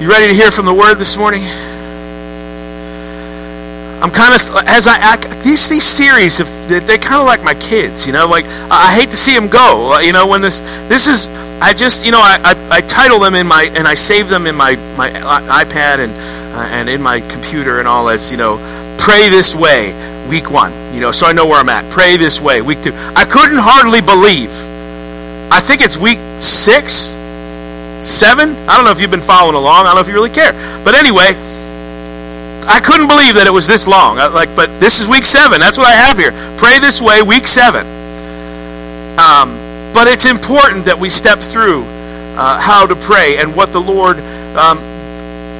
You ready to hear from the Word this morning? I'm kind of as I, I these these series they kind of like my kids, you know. Like I hate to see them go, uh, you know. When this this is I just you know I, I, I title them in my and I save them in my my iPad and uh, and in my computer and all as you know. Pray this way, week one, you know, so I know where I'm at. Pray this way, week two. I couldn't hardly believe. I think it's week six, seven. I don't know if you've been following along. I don't know if you really care, but anyway I couldn't believe that it was this long. I, like, but this is week seven. That's what I have here. Pray this way, week seven. Um, but it's important that we step through uh, how to pray and what the Lord um,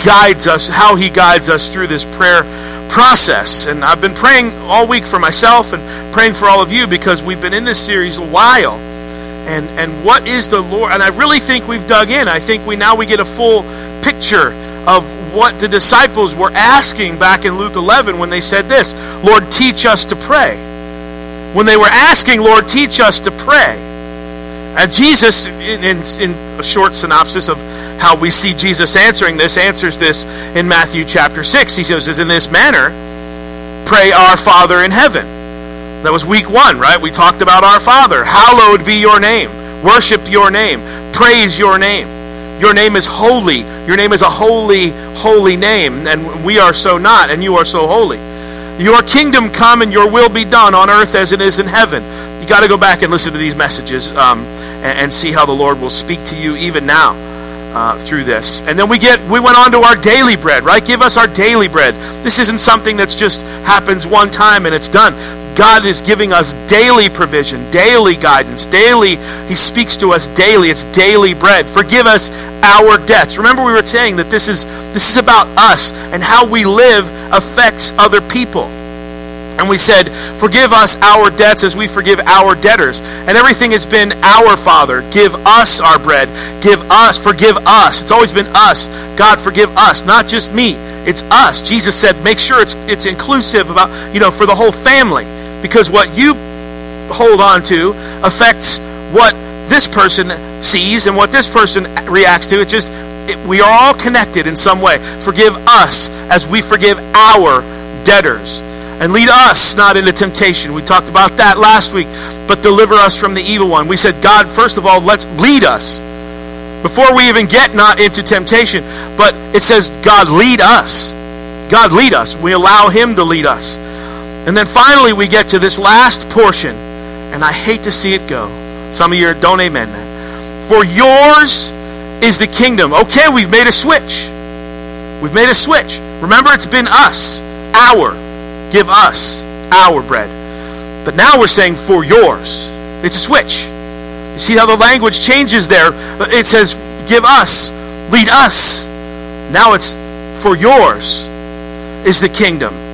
guides us, how He guides us through this prayer process. And I've been praying all week for myself and praying for all of you because we've been in this series a while. And and what is the Lord? And I really think we've dug in. I think we now we get a full picture of what the disciples were asking back in Luke 11 when they said this Lord, teach us to pray. When they were asking, Lord, teach us to pray. And Jesus, in, in, in, a short synopsis of how we see Jesus answering this, answers this in Matthew chapter 6. He says, Is In this manner, pray our Father in heaven. That was week one, right? We talked about our Father. Hallowed be your name. Worship your name. Praise your name. Your name is holy. Your name is a holy, holy name, and we are so not, and you are so holy. Your kingdom come and your will be done on earth as it is in heaven. You got to go back and listen to these messages um, and, and, see how the Lord will speak to you even now uh, through this. And then we get we went on to our daily bread, right? Give us our daily bread. This isn't something that's just happens one time and it's done. God is giving us daily provision, daily guidance, daily. He speaks to us daily. It's daily bread. Forgive us our debts. Remember, we were saying that this is this is about us and how we live affects other people. And we said, Forgive us our debts as we forgive our debtors. And everything has been our Father. Give us our bread. Give us. Forgive us. It's always been us. God, forgive us. Not just me. It's us. Jesus said, Make sure it's, it's inclusive about, you know, for the whole family because what you hold on to affects what this person sees and what this person reacts to. It just it, we are all connected in some way. Forgive us as we forgive our debtors. And lead us not into temptation. We talked about that last week. But deliver us from the evil one. We said, God, first of all, let's lead us. Before we even get not into temptation. But it says, God, lead us. God, lead us. We allow Him to lead us. And then finally, we get to this last portion, and I hate to see it go. Some of you don't amen that. For yours is the kingdom. Okay, we've made a switch. We've made a switch. Remember, it's been us, our. Give us our bread. But now we're saying for yours. It's a switch. You see how the language changes there? It says, give us, lead us. Now it's for yours is the kingdom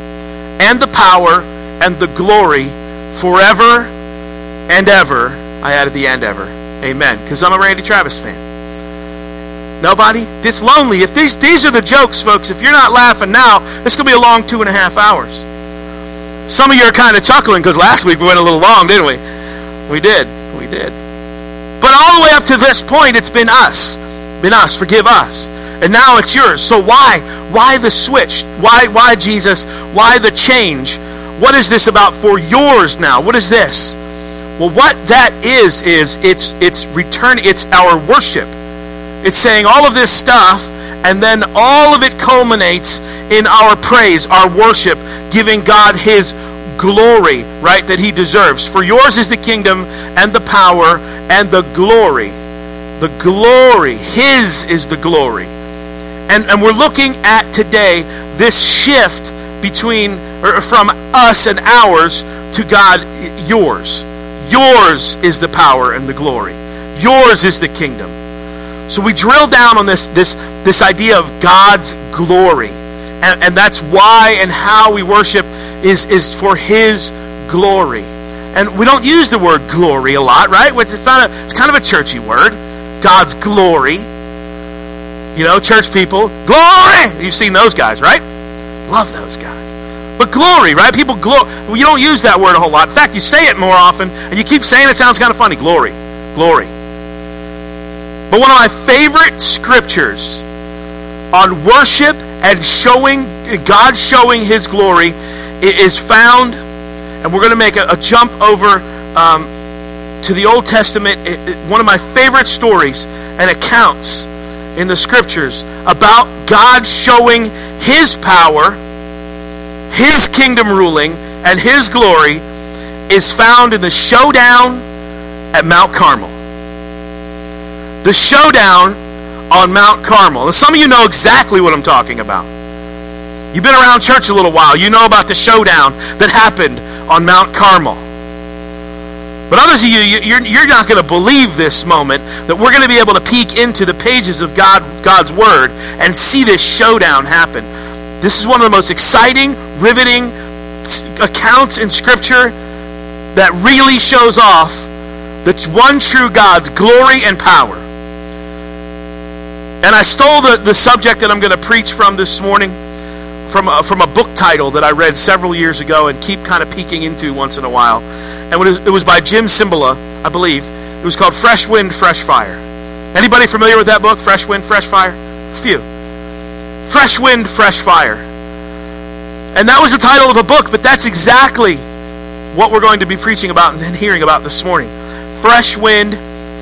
and the power and the glory forever and ever. I added the and ever. Amen. Because I'm a Randy Travis fan. Nobody? This lonely. If these these are the jokes, folks, if you're not laughing now, this could be a long two and a half hours. Some of you are kind of chuckling because last week we went a little long, didn't we? We did. We did. But all the way up to this point, it's been us. Been us. Forgive us and now it's yours. So why? Why the switch? Why why Jesus? Why the change? What is this about for yours now? What is this? Well, what that is is it's it's return it's our worship. It's saying all of this stuff and then all of it culminates in our praise, our worship, giving God his glory, right, that he deserves. For yours is the kingdom and the power and the glory. The glory, his is the glory. And, and we're looking at today this shift between or from us and ours to God, yours. Yours is the power and the glory. Yours is the kingdom. So we drill down on this this this idea of God's glory. And, and that's why and how we worship is, is for his glory. And we don't use the word glory a lot, right? Which it's not a it's kind of a churchy word. God's glory. You know, church people, glory! You've seen those guys, right? Love those guys. But glory, right? People glory. Well, you don't use that word a whole lot. In fact, you say it more often, and you keep saying it sounds kind of funny. Glory. Glory. But one of my favorite scriptures on worship and showing God showing His glory is found, and we're going to make a, a jump over um, to the Old Testament. It, it, one of my favorite stories and accounts in the Scriptures about God showing His power, His kingdom ruling, and His glory is found in the showdown at Mount Carmel. The showdown on Mount Carmel. And some of you know exactly what I'm talking about. You've been around church a little while. You know about the showdown that happened on Mount Carmel. But others of you, you're, you're not going to believe this moment that we're going to be able to peek into the pages of God, God's Word and see this showdown happen. This is one of the most exciting, riveting accounts in Scripture that really shows off the one true God's glory and power. And I stole the, the subject that I'm going to preach from this morning from a, from a book title that I read several years ago and keep kind of peeking into once in a while. And it was, it was by Jim Cymbala, I believe. It was called Fresh Wind, Fresh Fire. Anybody familiar with that book, Fresh Wind, Fresh Fire? A few. Fresh Wind, Fresh Fire. And that was the title of a book, but that's exactly what we're going to be preaching about and hearing about this morning. Fresh wind,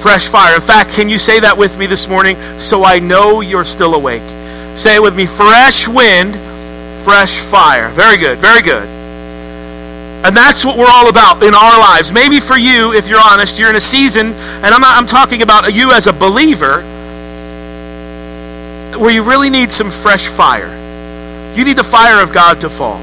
fresh fire. In fact, can you say that with me this morning so I know you're still awake? Say it with me fresh wind, fresh fire. Very good, very good. And that's what we're all about in our lives. Maybe for you, if you're honest, you're in a season, and I'm, not, I'm talking about you as a believer, where you really need some fresh fire. You need the fire of God to fall.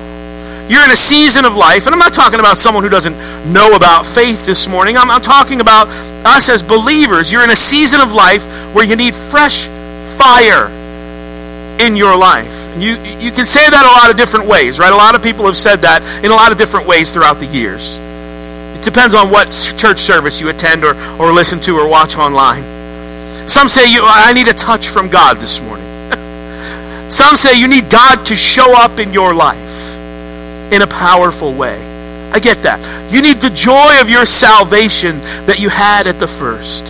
You're in a season of life, and I'm not talking about someone who doesn't know about faith this morning. I'm, I'm talking about us as believers. You're in a season of life where you need fresh fire in your life. You, you can say that a lot of different ways, right? A lot of people have said that in a lot of different ways throughout the years. It depends on what church service you attend or, or listen to or watch online. Some say you, I need a touch from God this morning. Some say you need God to show up in your life in a powerful way. I get that. You need the joy of your salvation that you had at the first.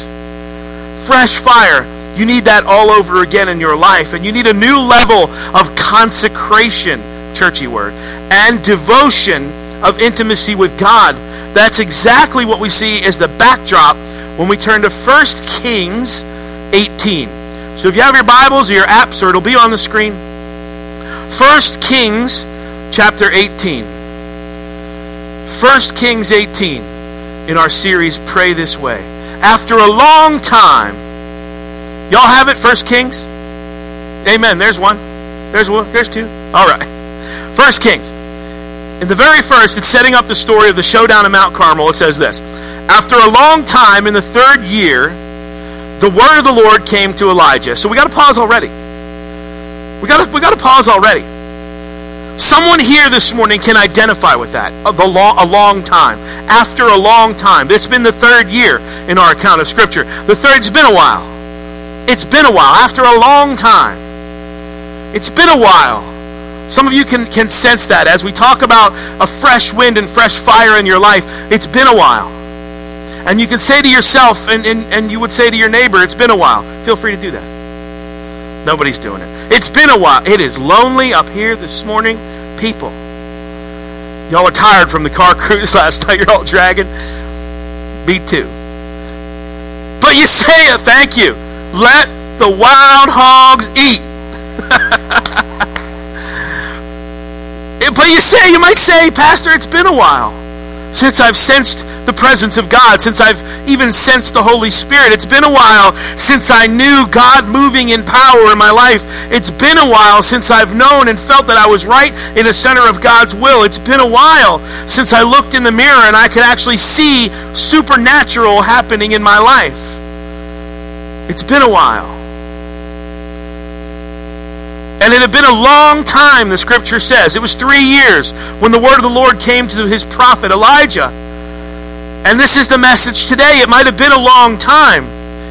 Fresh fire. You need that all over again in your life. And you need a new level of consecration, churchy word, and devotion of intimacy with God. That's exactly what we see as the backdrop when we turn to 1 Kings 18. So if you have your Bibles or your apps, or it'll be on the screen. 1 Kings chapter 18. 1 Kings 18 in our series Pray This Way. After a long time, y'all have it, First Kings? Amen. There's one. There's one. There's two. All right. First Kings. In the very first, it's setting up the story of the showdown of Mount Carmel. It says this After a long time, in the third year, the word of the Lord came to Elijah. So we got to pause already. We got to we got to pause already. Someone here this morning can identify with that. A, the a long time. After a long time. It's been the third year in our account of Scripture. The third's been a while. It's been a while. After a long time. It's been a while. Some of you can, can sense that as we talk about a fresh wind and fresh fire in your life. It's been a while. And you can say to yourself, and, and, and you would say to your neighbor, it's been a while. Feel free to do that. Nobody's doing it. It's been a while. It is lonely up here this morning. People. Y'all are tired from the car cruise last night. You're all dragging. Me too. But you say it. Thank you. Let the wild hogs eat. but you say, you might say, Pastor, it's been a while since I've sensed the presence of God, since I've even sensed the Holy Spirit. It's been a while since I knew God moving in power in my life. It's been a while since I've known and felt that I was right in the center of God's will. It's been a while since I looked in the mirror and I could actually see supernatural happening in my life. It's been a while. And it had been a long time, the scripture says. It was three years when the word of the Lord came to his prophet Elijah. And this is the message today. It might have been a long time.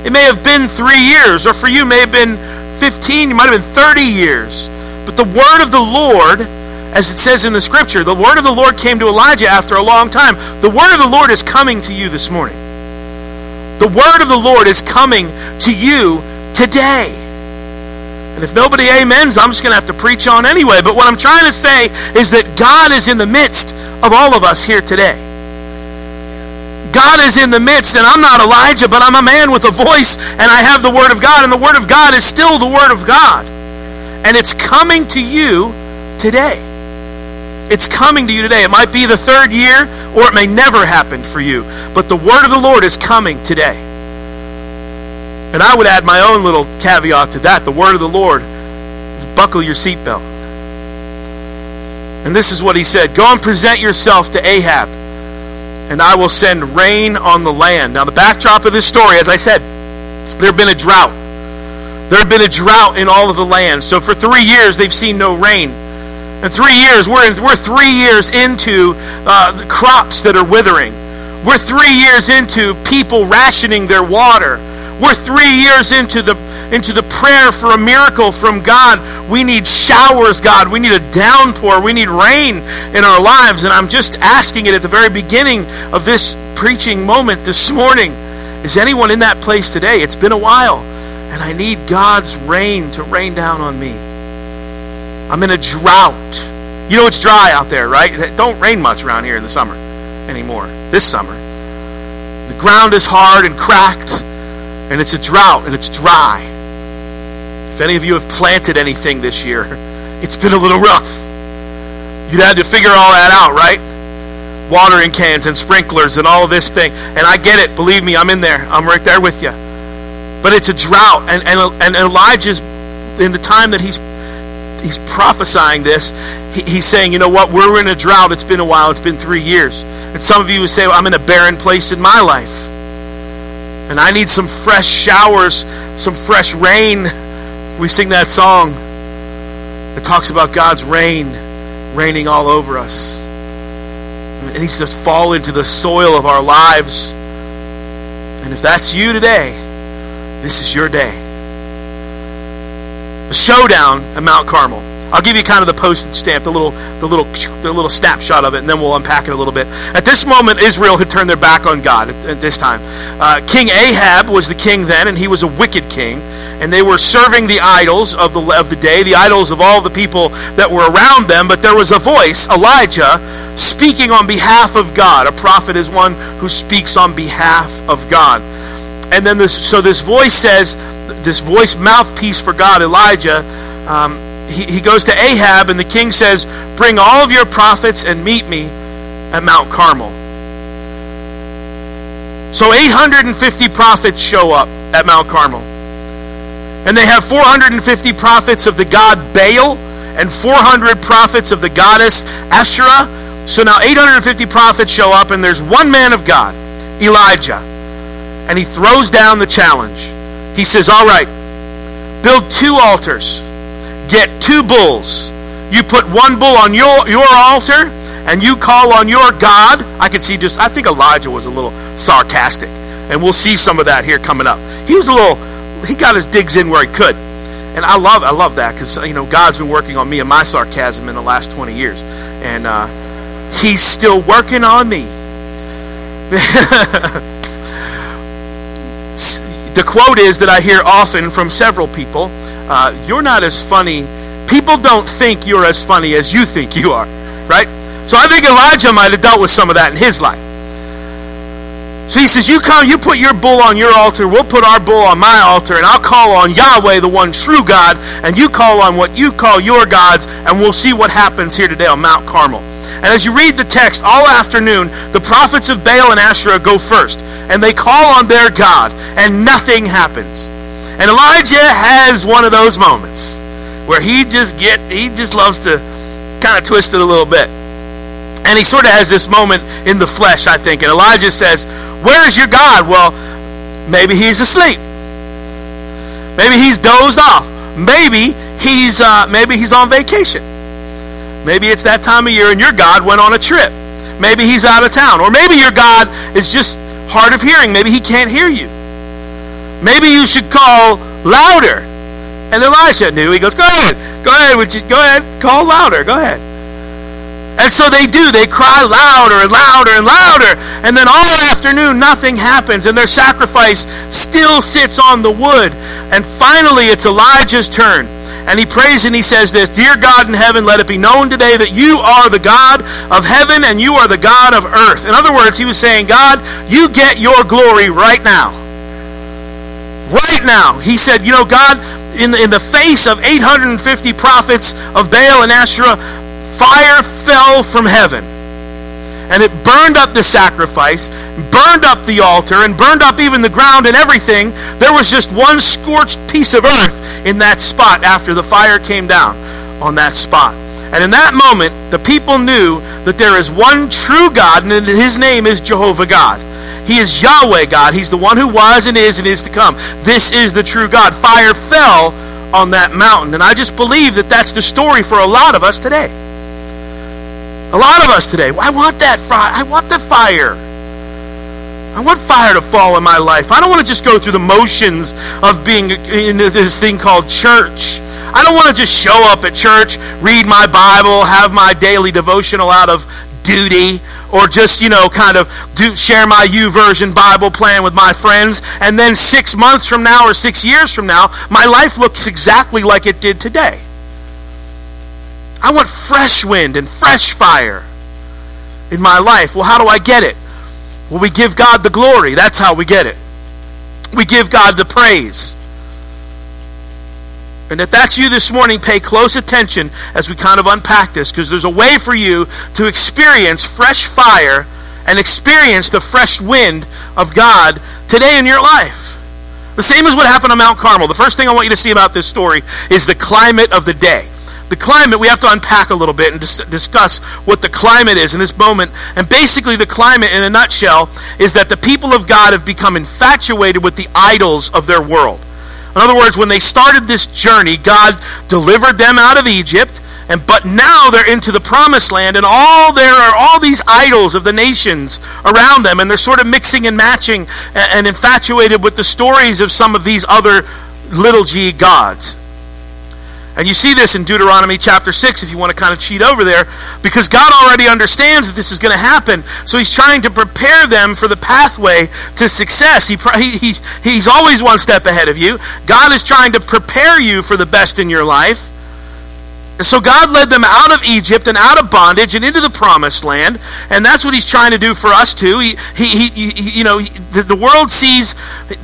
It may have been three years, or for you, may have been 15, it might have been 30 years. But the word of the Lord, as it says in the scripture, the word of the Lord came to Elijah after a long time. The word of the Lord is coming to you this morning. The word of the Lord is coming to you today. And if nobody amens, I'm just going to have to preach on anyway. But what I'm trying to say is that God is in the midst of all of us here today. God is in the midst, and I'm not Elijah, but I'm a man with a voice, and I have the Word of God, and the Word of God is still the Word of God. And it's coming to you today. It's coming to you today. It might be the third year, or it may never happen for you. But the word of the Lord is coming today. And I would add my own little caveat to that. The word of the Lord, buckle your seatbelt. And this is what he said Go and present yourself to Ahab, and I will send rain on the land. Now, the backdrop of this story, as I said, there had been a drought. There had been a drought in all of the land. So for three years, they've seen no rain. In three years, we're, in, we're three years into uh, crops that are withering. We're three years into people rationing their water. We're three years into the into the prayer for a miracle from God. We need showers, God. We need a downpour. We need rain in our lives. And I'm just asking it at the very beginning of this preaching moment this morning. Is anyone in that place today? It's been a while, and I need God's rain to rain down on me. I'm in a drought. You know it's dry out there, right? It don't rain much around here in the summer anymore. This summer. The ground is hard and cracked, and it's a drought and it's dry. If any of you have planted anything this year, it's been a little rough. You'd had to figure all that out, right? Watering cans and sprinklers and all this thing. And I get it. Believe me, I'm in there. I'm right there with you. But it's a drought. And, and, and Elijah's, in the time that he's he's prophesying this. He, he's saying, you know what? We're in a drought. It's been a while. It's been three years. And some of you would say, well, I'm in a barren place in my life. And I need some fresh showers, some fresh rain. We sing that song. It talks about God's rain raining all over us. It needs to fall into the soil of our lives. And if that's you today, this is your day showdown at Mount Carmel. I'll give you kind of the postage stamp, the little, the little, the little snapshot of it, and then we'll unpack it a little bit. At this moment, Israel had turned their back on God. At, at this time, uh, King Ahab was the king then, and he was a wicked king. And they were serving the idols of the of the day, the idols of all the people that were around them. But there was a voice, Elijah, speaking on behalf of God. A prophet is one who speaks on behalf of God. And then this, so this voice says, this voice mouthpiece for God, Elijah, um, he, he goes to Ahab, and the king says, Bring all of your prophets and meet me at Mount Carmel. So 850 prophets show up at Mount Carmel. And they have 450 prophets of the god Baal and 400 prophets of the goddess Asherah. So now 850 prophets show up, and there's one man of God, Elijah. And he throws down the challenge. He says, All right, build two altars, get two bulls. You put one bull on your, your altar, and you call on your God. I could see just, I think Elijah was a little sarcastic. And we'll see some of that here coming up. He was a little, he got his digs in where he could. And I love, I love that because, you know, God's been working on me and my sarcasm in the last 20 years. And uh, he's still working on me. the quote is that I hear often from several people uh, You're not as funny. People don't think you're as funny as you think you are, right? So I think Elijah might have dealt with some of that in his life. So he says, You come, you put your bull on your altar, we'll put our bull on my altar, and I'll call on Yahweh, the one true God, and you call on what you call your gods, and we'll see what happens here today on Mount Carmel. And as you read the text all afternoon, the prophets of Baal and Asherah go first, and they call on their God, and nothing happens. And Elijah has one of those moments where he just get he just loves to kind of twist it a little bit. And he sort of has this moment in the flesh, I think. And Elijah says, Where is your God? Well, maybe he's asleep. Maybe he's dozed off. Maybe he's uh, maybe he's on vacation. Maybe it's that time of year and your God went on a trip. Maybe he's out of town. Or maybe your God is just hard of hearing. Maybe he can't hear you. Maybe you should call louder. And Elisha knew. He goes, Go ahead. Go ahead. Would you, go ahead. Call louder. Go ahead. And so they do. They cry louder and louder and louder. And then all afternoon, nothing happens. And their sacrifice still sits on the wood. And finally, it's Elijah's turn. And he prays and he says this Dear God in heaven, let it be known today that you are the God of heaven and you are the God of earth. In other words, he was saying, God, you get your glory right now. Right now. He said, You know, God, in the, in the face of 850 prophets of Baal and Asherah, fire fell from heaven and it burned up the sacrifice, burned up the altar, and burned up even the ground and everything. There was just one scorched piece of earth in that spot after the fire came down on that spot. And in that moment, the people knew that there is one true God, and his name is Jehovah God. He is Yahweh God. He's the one who was and is and is to come. This is the true God. Fire fell on that mountain. And I just believe that that's the story for a lot of us today. A lot of us today. I want that fire. I want the fire. I want fire to fall in my life. I don't want to just go through the motions of being in this thing called church. I don't want to just show up at church, read my Bible, have my daily devotional out of duty, or just, you know, kind of do, share my YouVersion Bible plan with my friends, and then six months from now or six years from now, my life looks exactly like it did today. I want fresh wind and fresh fire in my life. Well, how do I get it? Well, we give God the glory. That's how we get it. We give God the praise. And if that's you this morning, pay close attention as we kind of unpack this because there's a way for you to experience fresh fire and experience the fresh wind of God today in your life. The same as what happened on Mount Carmel. The first thing I want you to see about this story is the climate of the day the climate, we have to unpack a little bit and dis- discuss what the climate is in this moment. And basically, the climate, in a nutshell, is that the people of God have become infatuated with the idols of their world. In other words, when they started this journey, God delivered them out of Egypt, and but now they're into the promised land, and all there are all these idols of the nations around them, and they're sort of mixing and matching and, and infatuated with the stories of some of these other little g gods. And you see this in Deuteronomy chapter 6 if you want to kind of cheat over there, because God already understands that this is going to happen. So he's trying to prepare them for the pathway to success. He, he, he's always one step ahead of you. God is trying to prepare you for the best in your life. So God led them out of Egypt and out of bondage and into the promised land, and that's what He's trying to do for us too. He, he, he, he you know, he, the, the world sees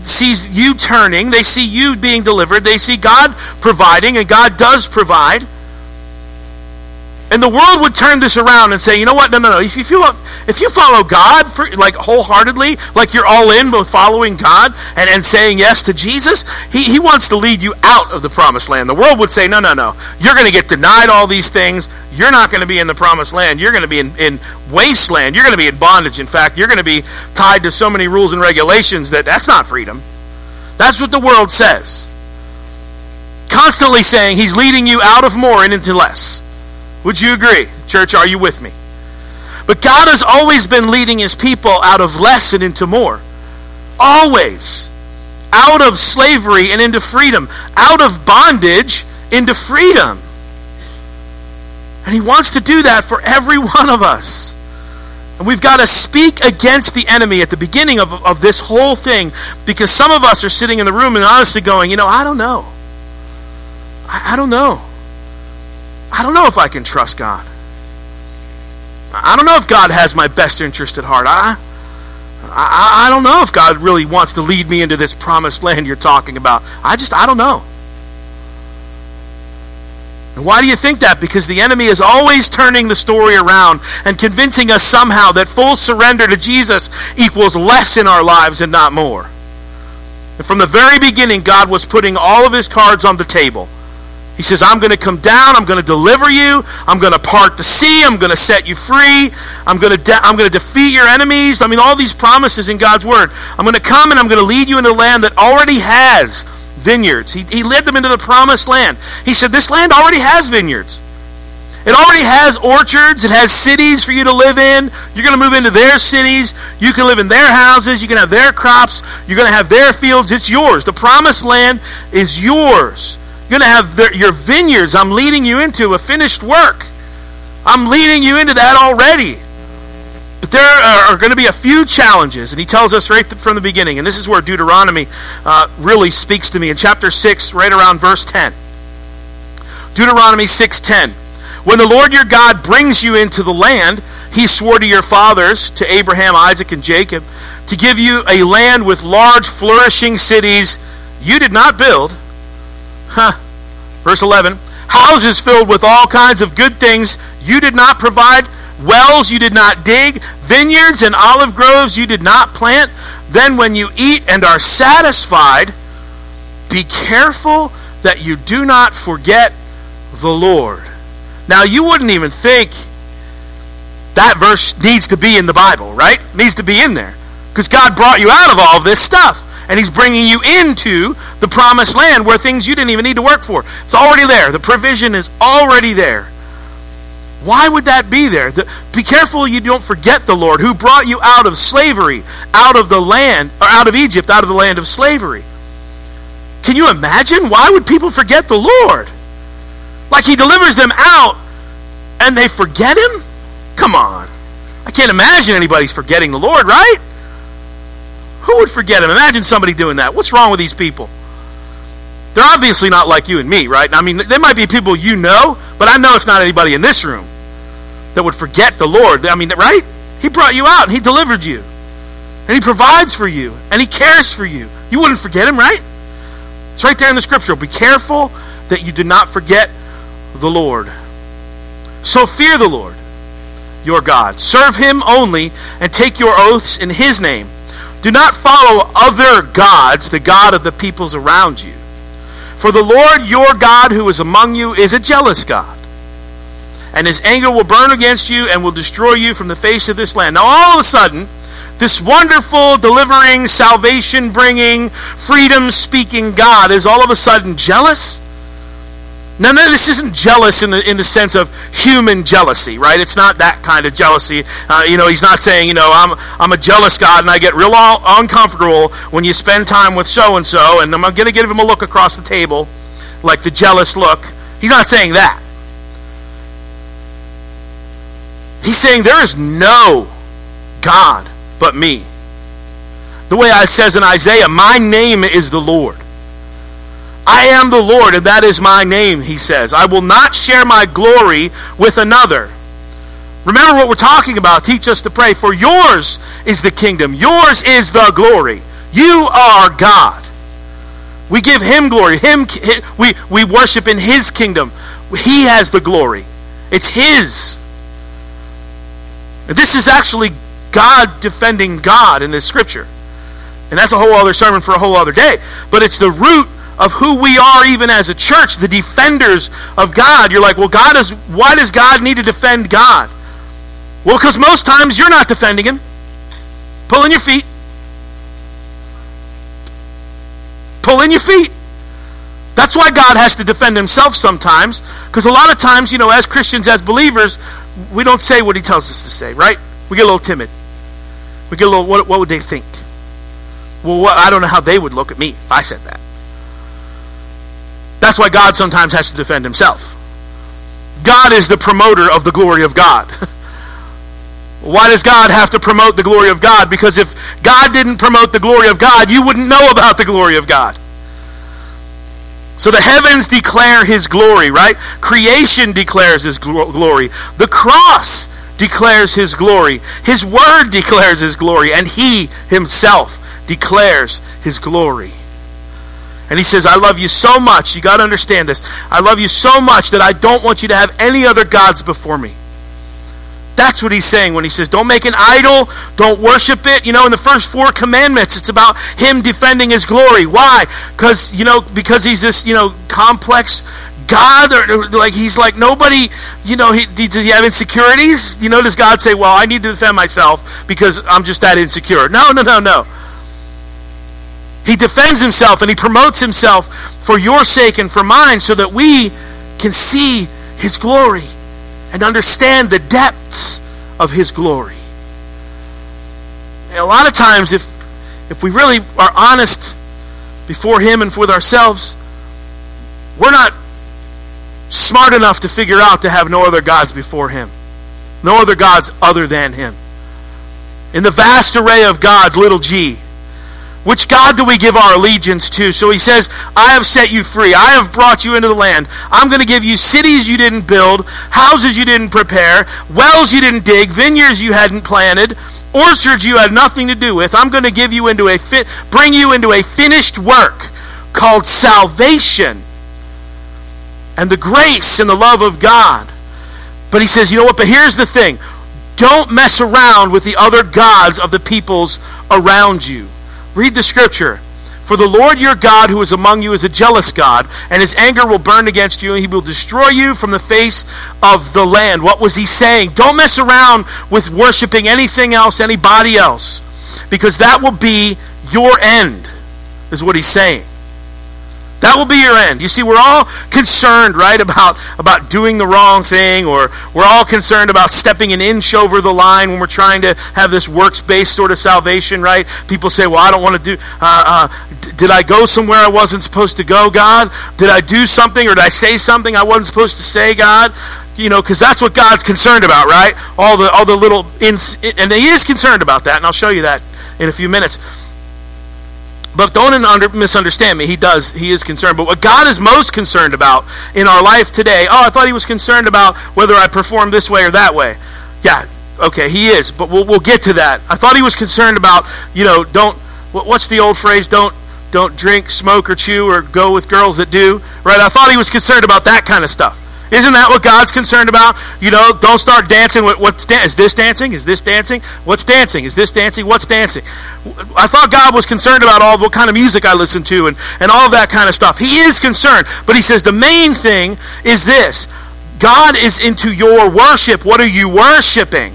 sees you turning. They see you being delivered. They see God providing, and God does provide. And the world would turn this around and say, you know what? No, no, no. If you, if you follow God for, like wholeheartedly, like you're all in with following God and, and saying yes to Jesus, he, he wants to lead you out of the promised land. The world would say, no, no, no. You're going to get denied all these things. You're not going to be in the promised land. You're going to be in, in wasteland. You're going to be in bondage. In fact, you're going to be tied to so many rules and regulations that that's not freedom. That's what the world says. Constantly saying he's leading you out of more and into less. Would you agree? Church, are you with me? But God has always been leading his people out of less and into more. Always. Out of slavery and into freedom. Out of bondage into freedom. And he wants to do that for every one of us. And we've got to speak against the enemy at the beginning of, of this whole thing because some of us are sitting in the room and honestly going, you know, I don't know. I, I don't know. I don't know if I can trust God. I don't know if God has my best interest at heart. I, I, I don't know if God really wants to lead me into this promised land you're talking about. I just, I don't know. And why do you think that? Because the enemy is always turning the story around and convincing us somehow that full surrender to Jesus equals less in our lives and not more. And from the very beginning, God was putting all of his cards on the table. He says, I'm going to come down. I'm going to deliver you. I'm going to part the sea. I'm going to set you free. I'm going to, de- I'm going to defeat your enemies. I mean, all these promises in God's Word. I'm going to come and I'm going to lead you into a land that already has vineyards. He, he led them into the promised land. He said, This land already has vineyards. It already has orchards. It has cities for you to live in. You're going to move into their cities. You can live in their houses. You can have their crops. You're going to have their fields. It's yours. The promised land is yours. You're going to have the, your vineyards. I'm leading you into a finished work. I'm leading you into that already. But there are, going to be a few challenges, and he tells us right from the beginning, and this is where Deuteronomy uh, really speaks to me in chapter 6, right around verse 10. Deuteronomy 6:10. When the Lord your God brings you into the land he swore to your fathers, to Abraham, Isaac, and Jacob, to give you a land with large flourishing cities you did not build. Huh. Verse 11. Houses filled with all kinds of good things you did not provide. Wells you did not dig. Vineyards and olive groves you did not plant. Then when you eat and are satisfied, be careful that you do not forget the Lord. Now, you wouldn't even think that verse needs to be in the Bible, right? Needs to be in there. Because God brought you out of all this stuff. And He's bringing you into the promised land where things you didn't even need to work for. It's already there. The provision is already there. Why would that be there? The, be careful you don't forget the Lord who brought you out of slavery, out of the land, or out of Egypt, out of the land of slavery. Can you imagine? Why would people forget the Lord? Like He delivers them out and they forget Him? Come on. I can't imagine anybody's forgetting the Lord, right? Who would forget him? Imagine somebody doing that. What's wrong with these people? They're obviously not like you and me, right? I mean, they might be people you know, but I know it's not anybody in this room that would forget the Lord. I mean, right? He brought you out and He delivered you. And He provides for you and He cares for you. You wouldn't forget Him, right? It's right there in the scripture. Be careful that you do not forget the Lord. So fear the Lord your God. Serve him only and take your oaths in his name. Do not follow other gods, the God of the peoples around you. For the Lord your God who is among you is a jealous God. And his anger will burn against you and will destroy you from the face of this land. Now, all of a sudden, this wonderful, delivering, salvation bringing, freedom speaking God is all of a sudden jealous now, no, this isn't jealous in the in the sense of human jealousy, right? It's not that kind of jealousy. Uh, you know, he's not saying, you know, I'm I'm a jealous God and I get real uncomfortable when you spend time with so and so, and I'm going to give him a look across the table, like the jealous look. He's not saying that. He's saying there is no God but me. The way it says in Isaiah, my name is the Lord. I am the Lord, and that is my name, he says. I will not share my glory with another. Remember what we're talking about. Teach us to pray. For yours is the kingdom, yours is the glory. You are God. We give him glory. Him we, we worship in his kingdom. He has the glory. It's his. This is actually God defending God in this scripture. And that's a whole other sermon for a whole other day. But it's the root of who we are even as a church, the defenders of God. You're like, well, God is, why does God need to defend God? Well, because most times you're not defending Him. Pull in your feet. Pull in your feet. That's why God has to defend Himself sometimes. Because a lot of times, you know, as Christians, as believers, we don't say what He tells us to say, right? We get a little timid. We get a little, what, what would they think? Well, what, I don't know how they would look at me if I said that. That's why God sometimes has to defend himself. God is the promoter of the glory of God. Why does God have to promote the glory of God? Because if God didn't promote the glory of God, you wouldn't know about the glory of God. So the heavens declare his glory, right? Creation declares his glory. The cross declares his glory. His word declares his glory. And he himself declares his glory. And he says, I love you so much. You got to understand this. I love you so much that I don't want you to have any other gods before me. That's what he's saying when he says, don't make an idol, don't worship it. You know, in the first four commandments, it's about him defending his glory. Why? Because, you know, because he's this, you know, complex God, or, like he's like nobody, you know, he, does he have insecurities? You know, does God say, well, I need to defend myself because I'm just that insecure? No, no, no, no. He defends himself and he promotes himself for your sake and for mine so that we can see his glory and understand the depths of his glory. And a lot of times, if, if we really are honest before him and with ourselves, we're not smart enough to figure out to have no other gods before him. No other gods other than him. In the vast array of gods, little g, Which God do we give our allegiance to? So he says, I have set you free. I have brought you into the land. I'm going to give you cities you didn't build, houses you didn't prepare, wells you didn't dig, vineyards you hadn't planted, orchards you had nothing to do with. I'm going to give you into a fit, bring you into a finished work called salvation and the grace and the love of God. But he says, you know what? But here's the thing. Don't mess around with the other gods of the peoples around you. Read the scripture. For the Lord your God who is among you is a jealous God, and his anger will burn against you, and he will destroy you from the face of the land. What was he saying? Don't mess around with worshiping anything else, anybody else, because that will be your end, is what he's saying. That will be your end. You see, we're all concerned, right, about, about doing the wrong thing, or we're all concerned about stepping an inch over the line when we're trying to have this works based sort of salvation, right? People say, well, I don't want to do, uh, uh, d- did I go somewhere I wasn't supposed to go, God? Did I do something, or did I say something I wasn't supposed to say, God? You know, because that's what God's concerned about, right? All the, all the little, ins- and He is concerned about that, and I'll show you that in a few minutes. But don't under, misunderstand me. He does. He is concerned. But what God is most concerned about in our life today, oh, I thought he was concerned about whether I perform this way or that way. Yeah, okay, he is. But we'll, we'll get to that. I thought he was concerned about, you know, don't, what's the old phrase? Don't, don't drink, smoke, or chew, or go with girls that do. Right? I thought he was concerned about that kind of stuff. Isn't that what God's concerned about? You know, don't start dancing. With, what's da- is this dancing? Is this dancing? What's dancing? Is this dancing? What's dancing? I thought God was concerned about all what kind of music I listen to and, and all that kind of stuff. He is concerned, but he says the main thing is this: God is into your worship. What are you worshiping?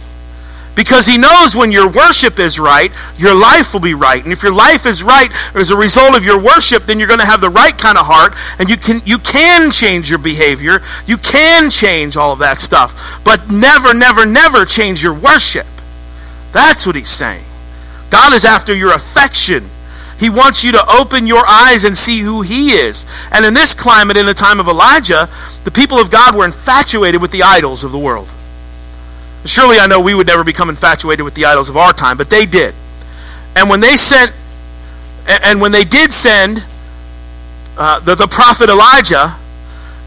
Because he knows when your worship is right, your life will be right. And if your life is right as a result of your worship, then you're going to have the right kind of heart and you can you can change your behavior. You can change all of that stuff. But never never never change your worship. That's what he's saying. God is after your affection. He wants you to open your eyes and see who He is. And in this climate, in the time of Elijah, the people of God were infatuated with the idols of the world. Surely I know we would never become infatuated with the idols of our time, but they did. And when they sent, and when they did send uh, the, the prophet Elijah,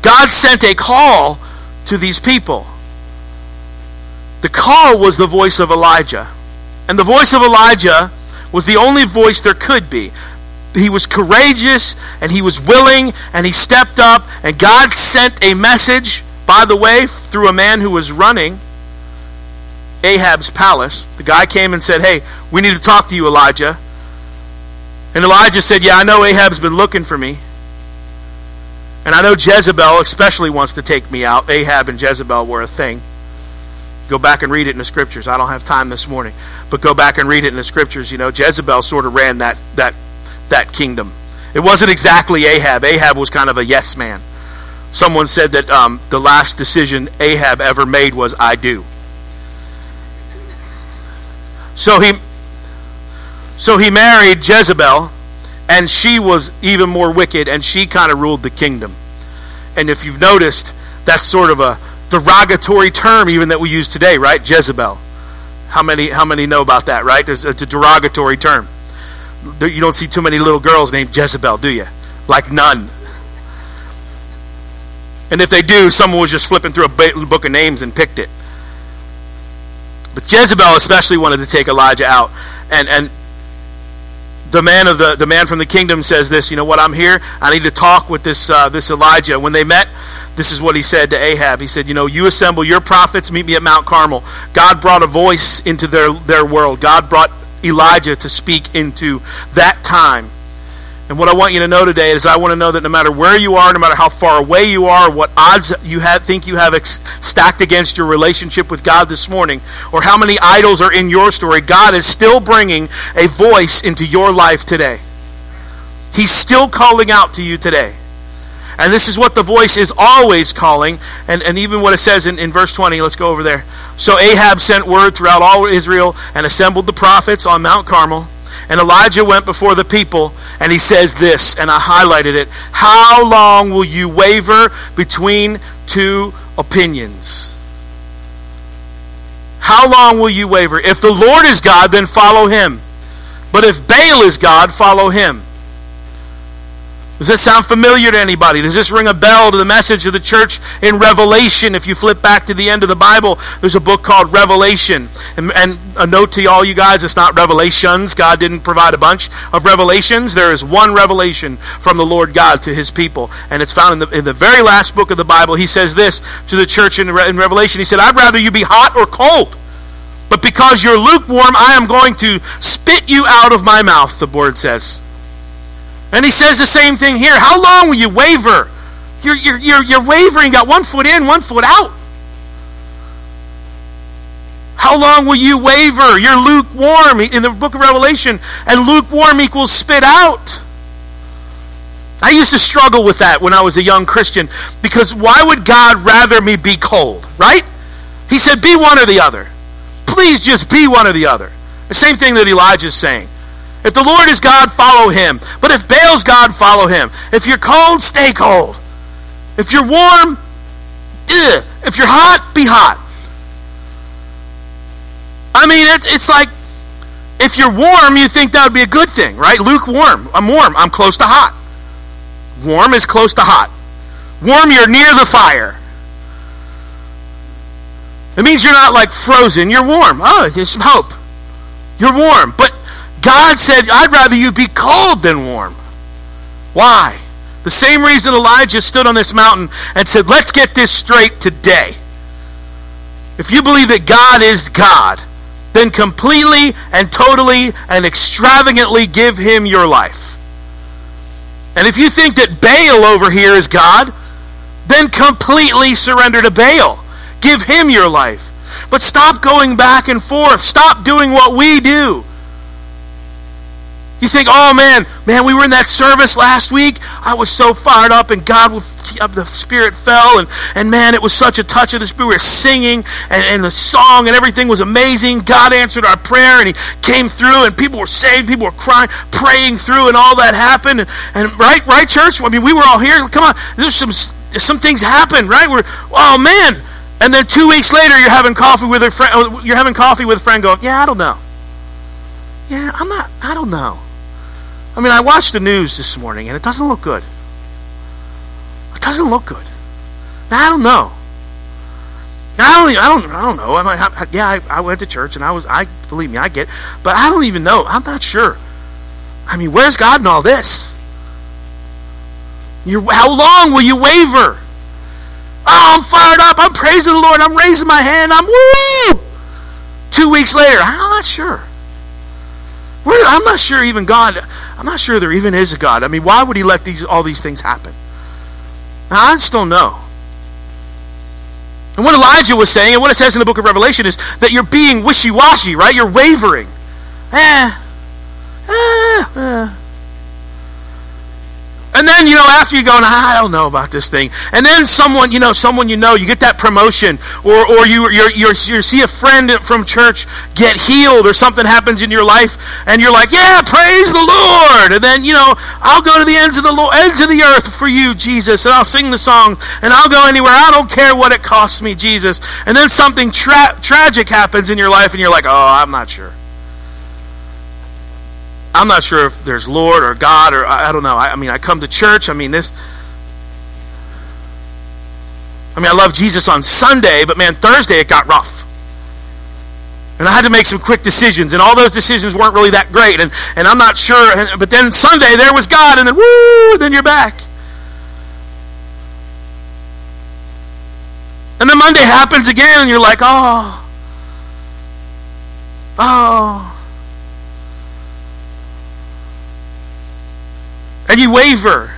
God sent a call to these people. The call was the voice of Elijah. And the voice of Elijah was the only voice there could be. He was courageous and he was willing and he stepped up, and God sent a message, by the way, through a man who was running Ahab's palace. The guy came and said, Hey, we need to talk to you, Elijah. And Elijah said, Yeah, I know Ahab's been looking for me. And I know Jezebel especially wants to take me out. Ahab and Jezebel were a thing. Go back and read it in the scriptures. I don't have time this morning, but go back and read it in the scriptures. You know, Jezebel sort of ran that that that kingdom. It wasn't exactly Ahab. Ahab was kind of a yes man. Someone said that um, the last decision Ahab ever made was "I do." So he so he married Jezebel, and she was even more wicked, and she kind of ruled the kingdom. And if you've noticed, that's sort of a derogatory term even that we use today, right? Jezebel. How many how many know about that, right? There's it's a derogatory term. You don't see too many little girls named Jezebel, do you? Like none. And if they do, someone was just flipping through a book of names and picked it. But Jezebel especially wanted to take Elijah out. And and the man of the the man from the kingdom says this, you know what, I'm here. I need to talk with this uh, this Elijah. When they met, this is what he said to Ahab. He said, you know, you assemble your prophets, meet me at Mount Carmel. God brought a voice into their their world. God brought Elijah to speak into that time. And what I want you to know today is I want to know that no matter where you are, no matter how far away you are, what odds you have, think you have ex- stacked against your relationship with God this morning, or how many idols are in your story, God is still bringing a voice into your life today. He's still calling out to you today. And this is what the voice is always calling, and, and even what it says in, in verse 20. Let's go over there. So Ahab sent word throughout all Israel and assembled the prophets on Mount Carmel. And Elijah went before the people, and he says this, and I highlighted it How long will you waver between two opinions? How long will you waver? If the Lord is God, then follow him. But if Baal is God, follow him. Does this sound familiar to anybody? Does this ring a bell to the message of the church in Revelation? If you flip back to the end of the Bible, there's a book called Revelation. And, and, a note to all you guys, it's not revelations. God didn't provide a bunch of revelations. There is one revelation from the Lord God to his people. And it's found in the, in the very last book of the Bible. He says this to the church in, in Revelation. He said, I'd rather you be hot or cold. But because you're lukewarm, I am going to spit you out of my mouth, the word says. And he says the same thing here. How long will you waver? You're, you're, you're, you're wavering, got one foot in, one foot out. How long will you waver? You're lukewarm in the book of Revelation, and lukewarm equals spit out. I used to struggle with that when I was a young Christian because why would God rather me be cold, right? He said, be one or the other. Please just be one or the other. The same thing that Elijah's saying. If the Lord is God, follow him. But if Baal's God, follow him. If you're cold, stay cold. If you're warm, ugh. if you're hot, be hot. I mean, it's, it's like if you're warm, you think that would be a good thing, right? Lukewarm. I'm warm. I'm close to hot. Warm is close to hot. Warm, you're near the fire. It means you're not like frozen. You're warm. Oh, there's some hope. You're warm. But God said, I'd rather you be cold than warm. Why? The same reason Elijah stood on this mountain and said, Let's get this straight today. If you believe that God is God, then completely and totally and extravagantly give him your life. And if you think that Baal over here is God, then completely surrender to Baal. Give him your life. But stop going back and forth. Stop doing what we do. You think, oh man, man, we were in that service last week. I was so fired up, and God, uh, the Spirit fell, and, and man, it was such a touch of the Spirit. We were singing, and, and the song and everything was amazing. God answered our prayer, and He came through, and people were saved, people were crying, praying through, and all that happened. And, and right, right, church. I mean, we were all here. Come on, there's some some things happened, right? We're oh man, and then two weeks later, you're having coffee with a friend. Uh, you're having coffee with a friend, going, yeah, I don't know. Yeah, I'm not. I don't know. I mean, I watched the news this morning, and it doesn't look good. It doesn't look good. I don't know. I don't. I don't. I don't know. I, I, yeah, I, I went to church, and I was. I believe me, I get. But I don't even know. I'm not sure. I mean, where's God in all this? You're, how long will you waver? Oh, I'm fired up. I'm praising the Lord. I'm raising my hand. I'm woo. Two weeks later, I'm not sure. I'm not sure even God, I'm not sure there even is a God. I mean, why would he let these all these things happen? I just don't know. And what Elijah was saying, and what it says in the book of Revelation, is that you're being wishy washy, right? You're wavering. Eh, eh, eh. And then, you know, after you go, I don't know about this thing. And then someone, you know, someone you know, you get that promotion, or, or you, you you see a friend from church get healed, or something happens in your life, and you're like, yeah, praise the Lord. And then, you know, I'll go to the ends of the ends of the earth for you, Jesus, and I'll sing the song, and I'll go anywhere. I don't care what it costs me, Jesus. And then something tra- tragic happens in your life, and you're like, oh, I'm not sure. I'm not sure if there's Lord or God or I, I don't know. I, I, mean, I come to church. I mean, this. I mean, I love Jesus on Sunday, but man, Thursday it got rough. And I had to make some quick decisions, and all those decisions weren't really that great. And, and I'm not sure. But then Sunday, there was God, and then woo, then you're back. And then Monday happens again, and you're like, oh, oh. And you waver.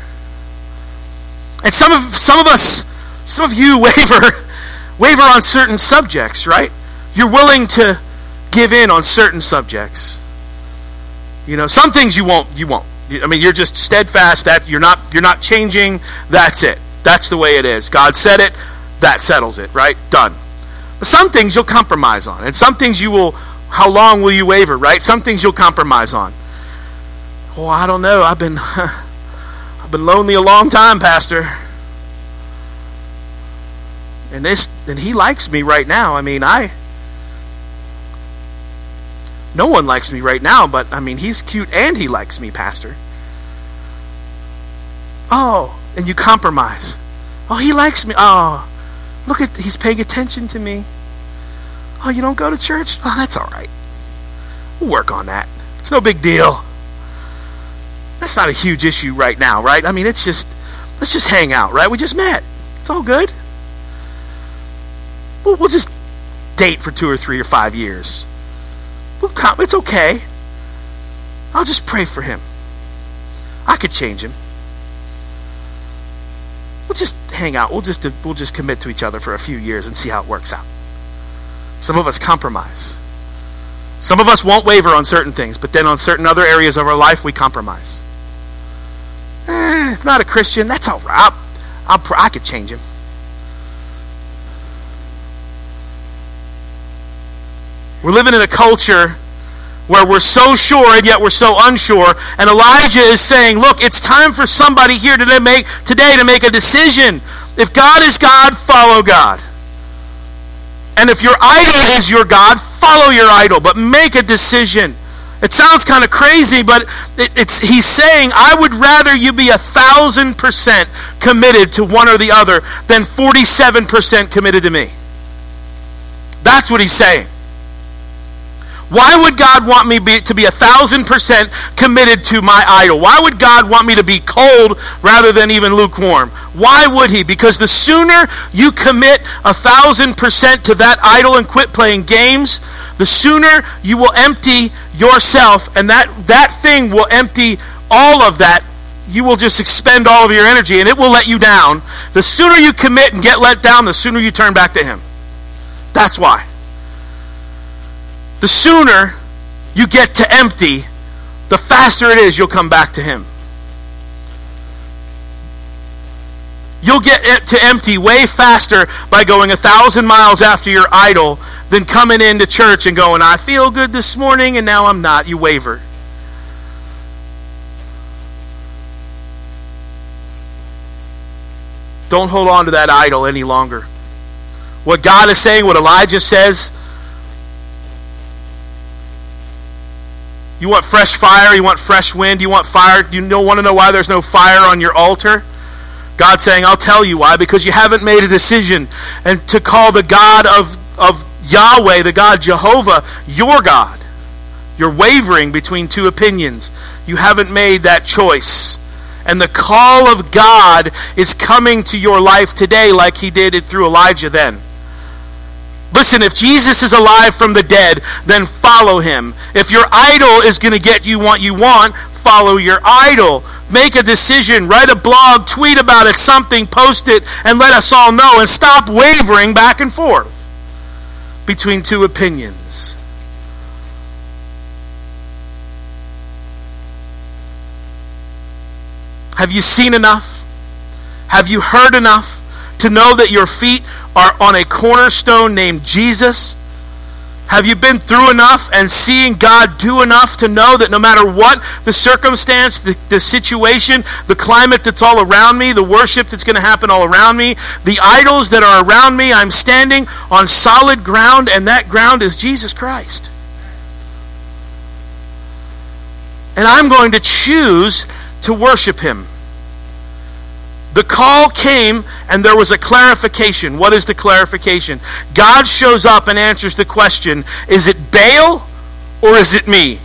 And some of some of us, some of you waver, waver on certain subjects, right? You're willing to give in on certain subjects. You know, some things you won't. You won't. I mean, you're just steadfast. That you're not. You're not changing. That's it. That's the way it is. God said it. That settles it. Right? Done. But some things you'll compromise on, and some things you will. How long will you waver? Right? Some things you'll compromise on. Well, I don't know. I've been I've been lonely a long time, Pastor. And this and he likes me right now. I mean, I No one likes me right now, but I mean, he's cute and he likes me, Pastor. Oh, and you compromise. Oh, he likes me. Oh, look at, he's paying attention to me. Oh, you don't go to church? Oh, that's all right. We'll work on that. It's no big deal. That's not a huge issue right now, right? I mean, it's just, let's just hang out, right? We just met. It's all good. We'll, we'll just date for two or three or five years. We'll come, it's okay. I'll just pray for him. I could change him. We'll just hang out. We'll just we'll just commit to each other for a few years and see how it works out. Some of us compromise. Some of us won't waver on certain things, but then on certain other areas of our life, we compromise. Eh, not a Christian. That's all right. I'll, I could change him. We're living in a culture where we're so sure and yet we're so unsure. And Elijah is saying, look, it's time for somebody here make, today to make a decision. If God is God, follow God. And if your idol is your God, follow your idol, but make a decision. It sounds kind of crazy, but it, it's he's saying, I would rather you be a thousand percent committed to one or the other than forty-seven percent committed to me. That's what he's saying. Why would God want me be, to be a thousand percent committed to my idol? Why would God want me to be cold rather than even lukewarm? Why would He? Because the sooner you commit a thousand percent to that idol and quit playing games, the sooner you will empty yourself, and that, that thing will empty all of that. You will just expend all of your energy, and it will let you down. The sooner you commit and get let down, the sooner you turn back to Him. That's why the sooner you get to empty, the faster it is you'll come back to Him. You'll get to empty way faster by going a thousand miles after your idol than coming into church and going, I feel good this morning and now I'm not. You waver. Don't hold on to that idol any longer. What God is saying, what Elijah says, You want fresh fire? You want fresh wind? You want fire? You don't want to know why there's no fire on your altar? God's saying, I'll tell you why. Because you haven't made a decision and to call the God of, of Yahweh, the God Jehovah, your God. You're wavering between two opinions. You haven't made that choice. And the call of God is coming to your life today like he did it through Elijah then. Listen, if Jesus is alive from the dead, then follow him. If your idol is going to get you what you want, follow your idol. Make a decision, write a blog, tweet about it, something, post it, and let us all know. And stop wavering back and forth between two opinions. Have you seen enough? Have you heard enough to know that your feet are on a cornerstone named Jesus? Have you been through enough and seeing God do enough to know that no matter what the circumstance, the, the situation, the climate that's all around me, the worship that's going to happen all around me, the idols that are around me, I'm standing on solid ground, and that ground is Jesus Christ. And I'm going to choose to worship Him. The call came and there was a clarification. What is the clarification? God shows up and answers the question Is it Baal or is it me?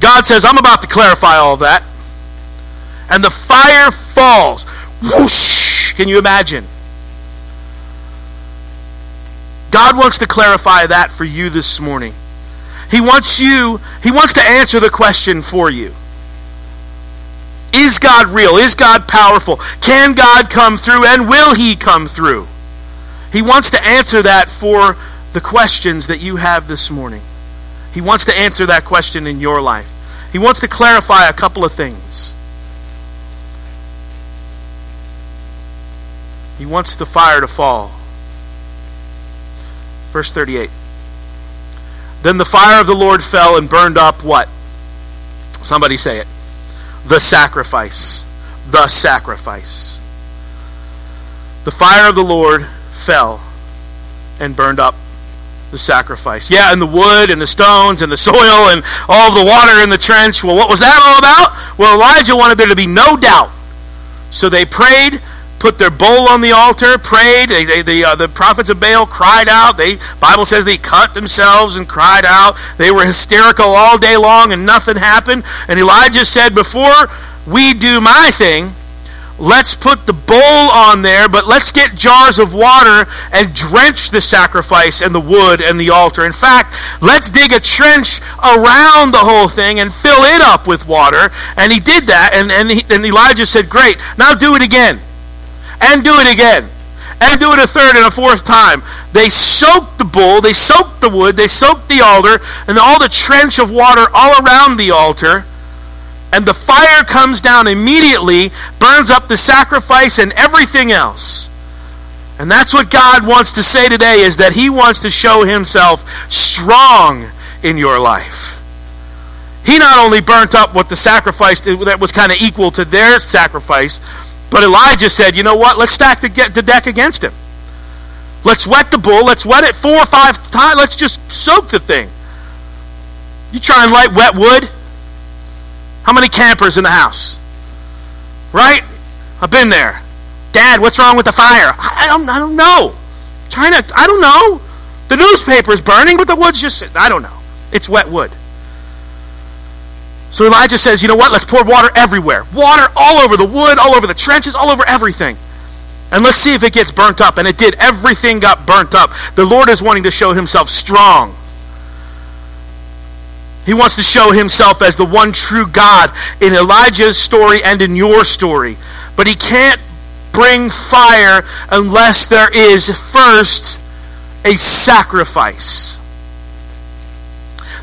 God says, I'm about to clarify all that. And the fire falls. Whoosh! Can you imagine? God wants to clarify that for you this morning. He wants you, He wants to answer the question for you. Is God real? Is God powerful? Can God come through? And will He come through? He wants to answer that for the questions that you have this morning. He wants to answer that question in your life. He wants to clarify a couple of things. He wants the fire to fall. Verse 38. Then the fire of the Lord fell and burned up what? Somebody say it the sacrifice. The sacrifice. The fire of the Lord fell and burned up the sacrifice. Yeah, and the wood and the stones and the soil and all the water in the trench. Well, what was that all about? Well, Elijah wanted there to be no doubt. So they prayed, put their bowl on the altar, prayed. They, they, the, uh, the prophets of Baal cried out. They Bible says they cut themselves and cried out. They were hysterical all day long and nothing happened. And Elijah said, before we do my thing, let's put the bowl on there, but let's get jars of water and drench the sacrifice and the wood and the altar. In fact, let's dig a trench around the whole thing and fill it up with water. And he did that, and, and, he, and Elijah said, Great, now do it again. And do it again. And do it a third and a fourth time. They soaked the bull, they soaked the wood, they soaked the altar, and all the trench of water all around the altar and the fire comes down immediately, burns up the sacrifice and everything else. And that's what God wants to say today is that he wants to show himself strong in your life. He not only burnt up what the sacrifice that was kind of equal to their sacrifice, but Elijah said, "You know what? Let's stack the, the deck against him. Let's wet the bull. Let's wet it four or five times. Let's just soak the thing. You try and light wet wood." How many campers in the house? Right? I've been there. Dad, what's wrong with the fire? I, I don't, I don't know. to, I don't know. The newspaper's burning, but the wood's just, I don't know. It's wet wood. So Elijah says, you know what? Let's pour water everywhere. Water all over the wood, all over the trenches, all over everything. And let's see if it gets burnt up. And it did. Everything got burnt up. The Lord is wanting to show himself strong. He wants to show himself as the one true God in Elijah's story and in your story. But he can't bring fire unless there is first a sacrifice.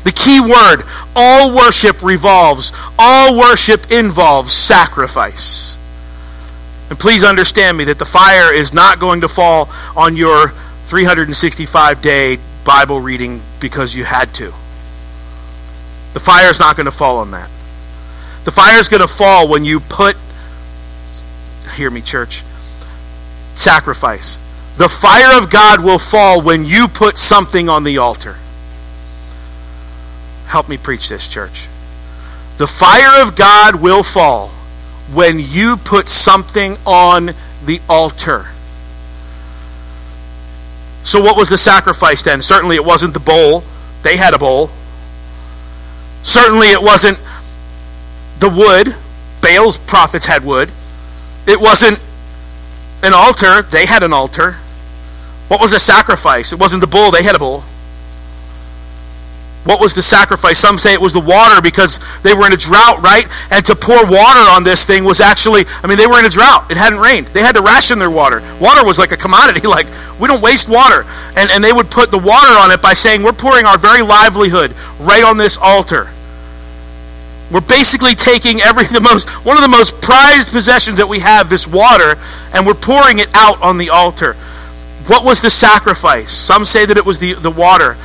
The key word all worship revolves, all worship involves sacrifice. And please understand me that the fire is not going to fall on your 365 day Bible reading because you had to. The fire is not going to fall on that. The fire is going to fall when you put, hear me, church, sacrifice. The fire of God will fall when you put something on the altar. Help me preach this, church. The fire of God will fall when you put something on the altar. So, what was the sacrifice then? Certainly, it wasn't the bowl. They had a bowl. Certainly, it wasn't the wood. Baal's prophets had wood. It wasn't an altar. They had an altar. What was the sacrifice? It wasn't the bull. They had a bull. What was the sacrifice? Some say it was the water because they were in a drought, right? And to pour water on this thing was actually, I mean, they were in a drought. It hadn't rained. They had to ration their water. Water was like a commodity. Like, we don't waste water. And, and they would put the water on it by saying, we're pouring our very livelihood right on this altar. We're basically taking every the most one of the most prized possessions that we have, this water, and we're pouring it out on the altar. What was the sacrifice? Some say that it was the, the water.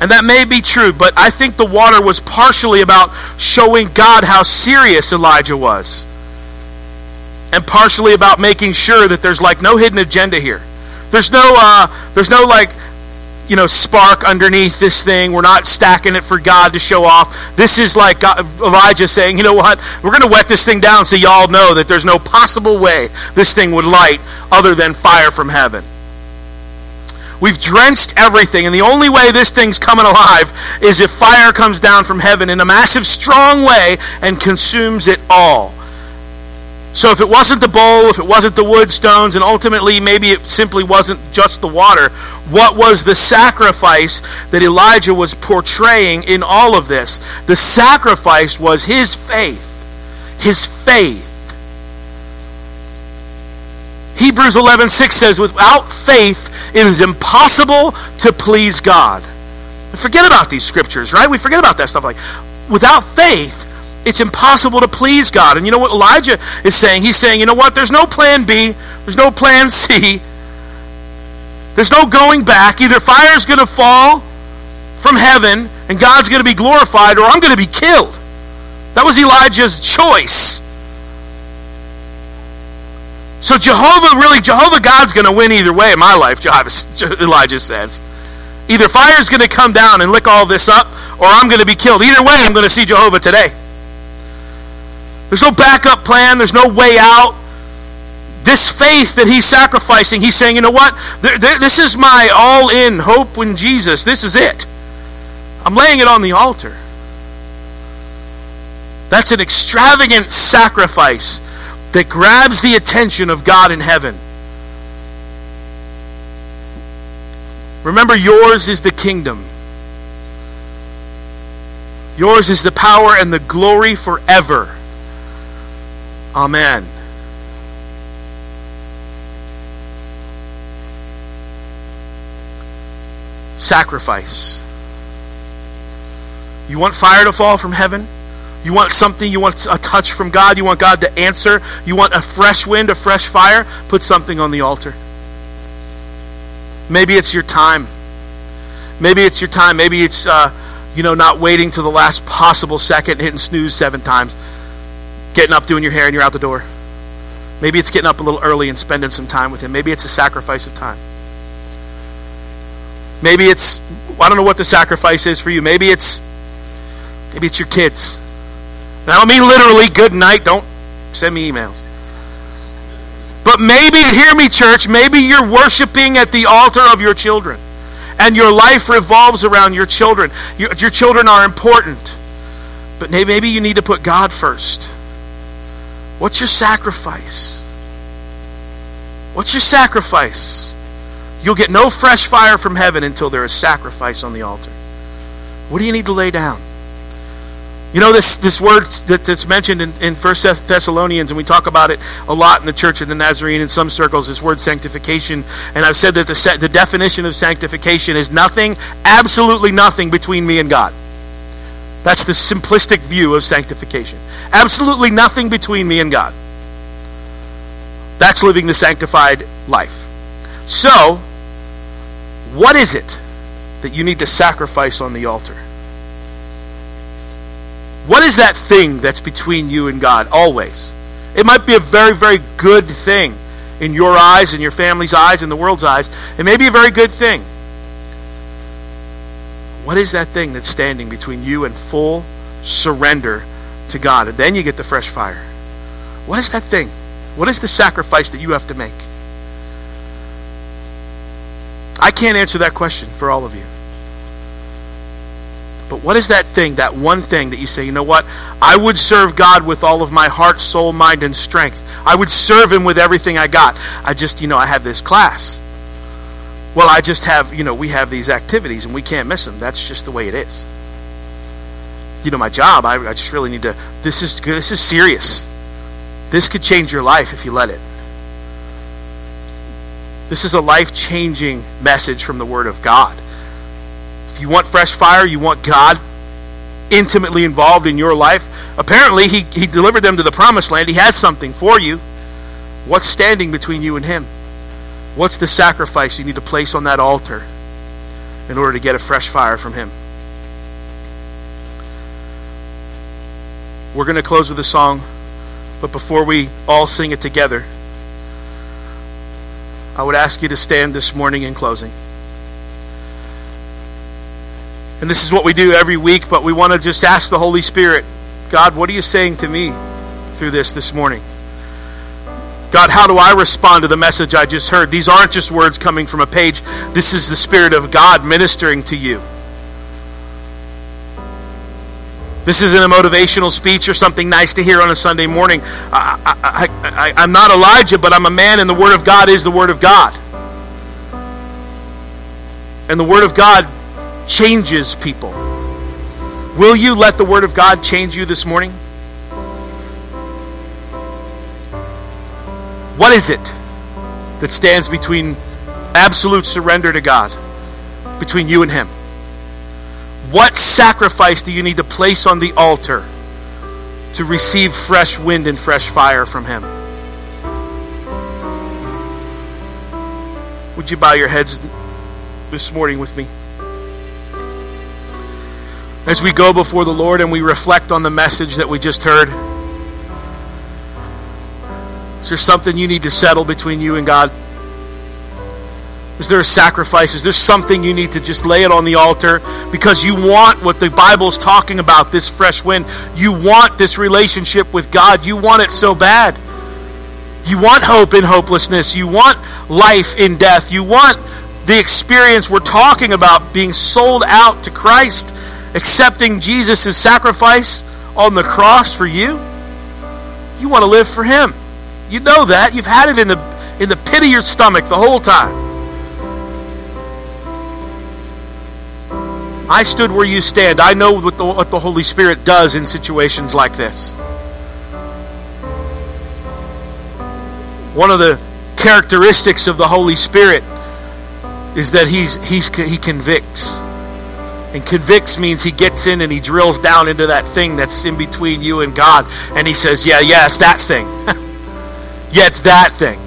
And that may be true, but I think the water was partially about showing God how serious Elijah was. And partially about making sure that there's like no hidden agenda here. There's no uh, there's no like you know, spark underneath this thing. We're not stacking it for God to show off. This is like God, Elijah saying, you know what? We're going to wet this thing down so y'all know that there's no possible way this thing would light other than fire from heaven. We've drenched everything, and the only way this thing's coming alive is if fire comes down from heaven in a massive, strong way and consumes it all. So if it wasn't the bowl, if it wasn't the wood stones, and ultimately maybe it simply wasn't just the water, what was the sacrifice that Elijah was portraying in all of this? The sacrifice was his faith. His faith. Hebrews 11:6 says without faith it is impossible to please God. Forget about these scriptures, right? We forget about that stuff like without faith it's impossible to please God. And you know what Elijah is saying? He's saying, you know what? There's no plan B. There's no plan C. There's no going back. Either fire's going to fall from heaven and God's going to be glorified or I'm going to be killed. That was Elijah's choice. So Jehovah really, Jehovah God's going to win either way in my life, Elijah says. Either fire's going to come down and lick all this up, or I'm going to be killed. Either way, I'm going to see Jehovah today. There's no backup plan, there's no way out. This faith that he's sacrificing, he's saying, you know what? This is my all in hope in Jesus. This is it. I'm laying it on the altar. That's an extravagant sacrifice that grabs the attention of God in heaven. Remember, yours is the kingdom. Yours is the power and the glory forever. Amen. Sacrifice. You want fire to fall from heaven? You want something, you want a touch from God, you want God to answer, you want a fresh wind, a fresh fire, put something on the altar. Maybe it's your time. Maybe it's your time. Maybe it's, uh, you know, not waiting to the last possible second, hitting snooze seven times, getting up, doing your hair, and you're out the door. Maybe it's getting up a little early and spending some time with Him. Maybe it's a sacrifice of time. Maybe it's, I don't know what the sacrifice is for you. Maybe it's, maybe it's your kids. And I don't mean literally good night. Don't send me emails. But maybe, hear me, church, maybe you're worshiping at the altar of your children. And your life revolves around your children. Your, your children are important. But maybe you need to put God first. What's your sacrifice? What's your sacrifice? You'll get no fresh fire from heaven until there is sacrifice on the altar. What do you need to lay down? You know this this word that, that's mentioned in, in First Thessalonians, and we talk about it a lot in the Church of the Nazarene in some circles. This word sanctification, and I've said that the the definition of sanctification is nothing, absolutely nothing between me and God. That's the simplistic view of sanctification. Absolutely nothing between me and God. That's living the sanctified life. So, what is it that you need to sacrifice on the altar? What is that thing that's between you and God always? It might be a very, very good thing in your eyes, in your family's eyes, in the world's eyes. It may be a very good thing. What is that thing that's standing between you and full surrender to God? And then you get the fresh fire. What is that thing? What is the sacrifice that you have to make? I can't answer that question for all of you. But what is that thing, that one thing that you say, you know what? I would serve God with all of my heart, soul, mind, and strength. I would serve Him with everything I got. I just, you know, I have this class. Well, I just have, you know, we have these activities and we can't miss them. That's just the way it is. You know, my job, I, I just really need to, this is, this is serious. This could change your life if you let it. This is a life changing message from the Word of God. If you want fresh fire, you want God intimately involved in your life. Apparently, he, he delivered them to the promised land. He has something for you. What's standing between you and Him? What's the sacrifice you need to place on that altar in order to get a fresh fire from Him? We're going to close with a song, but before we all sing it together, I would ask you to stand this morning in closing. And this is what we do every week, but we want to just ask the Holy Spirit, God, what are you saying to me through this this morning? God, how do I respond to the message I just heard? These aren't just words coming from a page. This is the Spirit of God ministering to you. This isn't a motivational speech or something nice to hear on a Sunday morning. I, am not Elijah, but I'm a man, and the Word of God is the Word of God. And the Word of God changes people. Will you let the Word of God change you this morning? What is it that stands between absolute surrender to God, between you and Him? What sacrifice do you need to place on the altar to receive fresh wind and fresh fire from Him? Would you bow your heads this morning with me? As we go before the Lord and we reflect on the message that we just heard? Is there something you need to settle between you and God? Is there a sacrifice? Is there something you need to just lay it on the altar because you want what the Bible's talking about, this fresh wind? You want this relationship with God. You want it so bad. You want hope in hopelessness. You want life in death. You want the experience we're talking about being sold out to Christ, accepting Jesus' sacrifice on the cross for you. You want to live for Him. You know that. You've had it in the, in the pit of your stomach the whole time. I stood where you stand. I know what the, what the Holy Spirit does in situations like this. One of the characteristics of the Holy Spirit is that he's, he's, he convicts. And convicts means he gets in and he drills down into that thing that's in between you and God. And he says, Yeah, yeah, it's that thing. yeah, it's that thing.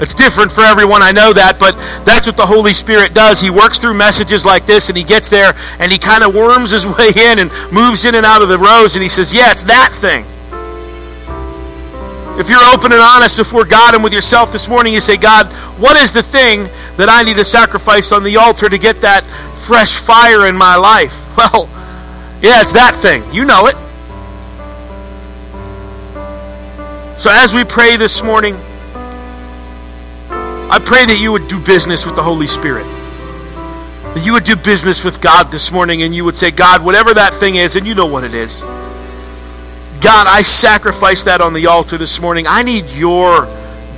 It's different for everyone, I know that, but that's what the Holy Spirit does. He works through messages like this and he gets there and he kind of worms his way in and moves in and out of the rows and he says, Yeah, it's that thing. If you're open and honest before God and with yourself this morning, you say, God, what is the thing that I need to sacrifice on the altar to get that fresh fire in my life? Well, yeah, it's that thing. You know it. So as we pray this morning, I pray that you would do business with the Holy Spirit. That you would do business with God this morning and you would say, God, whatever that thing is, and you know what it is. God, I sacrifice that on the altar this morning. I need your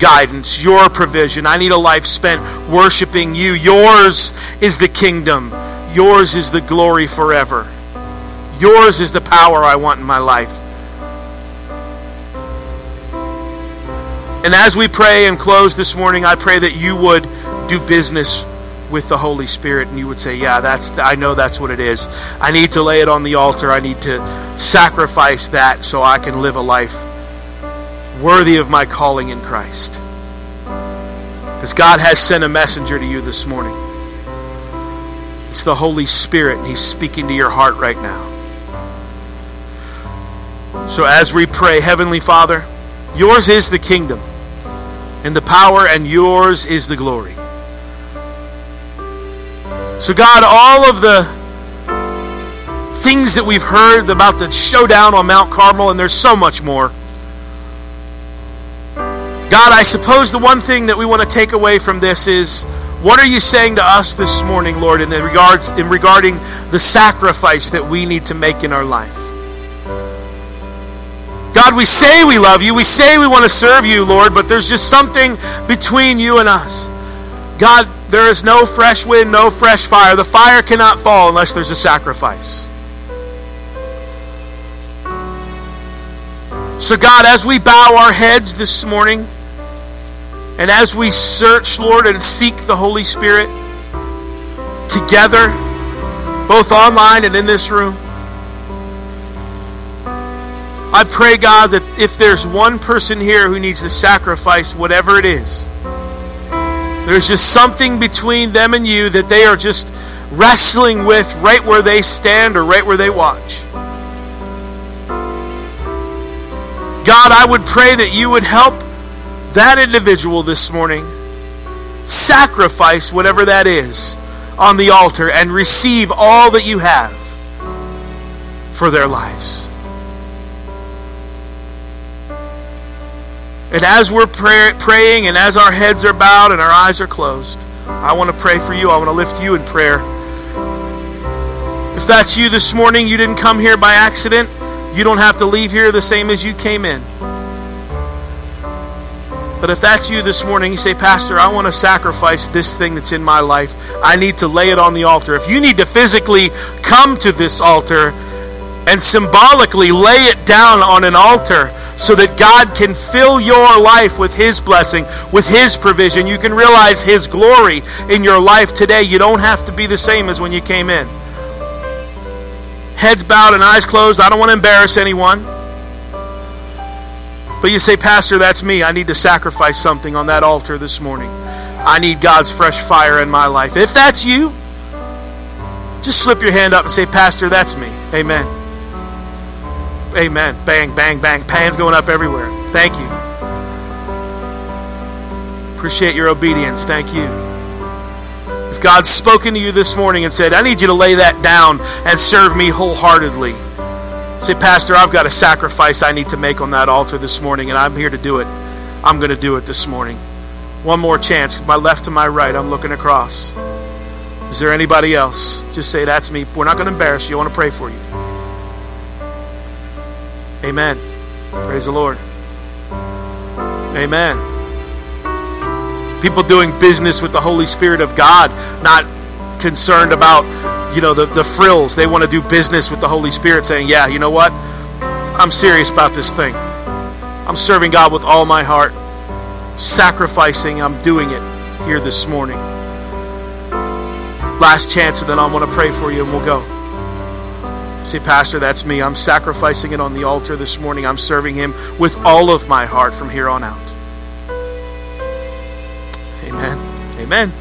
guidance, your provision. I need a life spent worshiping you. Yours is the kingdom, yours is the glory forever. Yours is the power I want in my life. And as we pray and close this morning, I pray that you would do business with the Holy Spirit and you would say, "Yeah, that's I know that's what it is. I need to lay it on the altar. I need to sacrifice that so I can live a life worthy of my calling in Christ." Because God has sent a messenger to you this morning. It's the Holy Spirit and he's speaking to your heart right now. So as we pray, heavenly Father, yours is the kingdom and the power and yours is the glory. So, God, all of the things that we've heard about the showdown on Mount Carmel, and there's so much more. God, I suppose the one thing that we want to take away from this is what are you saying to us this morning, Lord, in regards in regarding the sacrifice that we need to make in our life? God, we say we love you. We say we want to serve you, Lord, but there's just something between you and us. God, there is no fresh wind, no fresh fire. The fire cannot fall unless there's a sacrifice. So, God, as we bow our heads this morning, and as we search, Lord, and seek the Holy Spirit together, both online and in this room, I pray, God, that if there's one person here who needs to sacrifice whatever it is, there's just something between them and you that they are just wrestling with right where they stand or right where they watch. God, I would pray that you would help that individual this morning sacrifice whatever that is on the altar and receive all that you have for their lives. And as we're pray- praying and as our heads are bowed and our eyes are closed, I want to pray for you. I want to lift you in prayer. If that's you this morning, you didn't come here by accident, you don't have to leave here the same as you came in. But if that's you this morning, you say, Pastor, I want to sacrifice this thing that's in my life. I need to lay it on the altar. If you need to physically come to this altar and symbolically lay it down on an altar, so that God can fill your life with His blessing, with His provision. You can realize His glory in your life today. You don't have to be the same as when you came in. Heads bowed and eyes closed. I don't want to embarrass anyone. But you say, Pastor, that's me. I need to sacrifice something on that altar this morning. I need God's fresh fire in my life. If that's you, just slip your hand up and say, Pastor, that's me. Amen. Amen. Bang, bang, bang. Pans going up everywhere. Thank you. Appreciate your obedience. Thank you. If God's spoken to you this morning and said, I need you to lay that down and serve me wholeheartedly, say, Pastor, I've got a sacrifice I need to make on that altar this morning, and I'm here to do it. I'm going to do it this morning. One more chance. My left to my right, I'm looking across. Is there anybody else? Just say, That's me. We're not going to embarrass you. I want to pray for you. Amen. Praise the Lord. Amen. People doing business with the Holy Spirit of God, not concerned about, you know, the, the frills. They want to do business with the Holy Spirit, saying, Yeah, you know what? I'm serious about this thing. I'm serving God with all my heart. Sacrificing, I'm doing it here this morning. Last chance, and then I want to pray for you and we'll go. Say, Pastor, that's me. I'm sacrificing it on the altar this morning. I'm serving Him with all of my heart from here on out. Amen. Amen.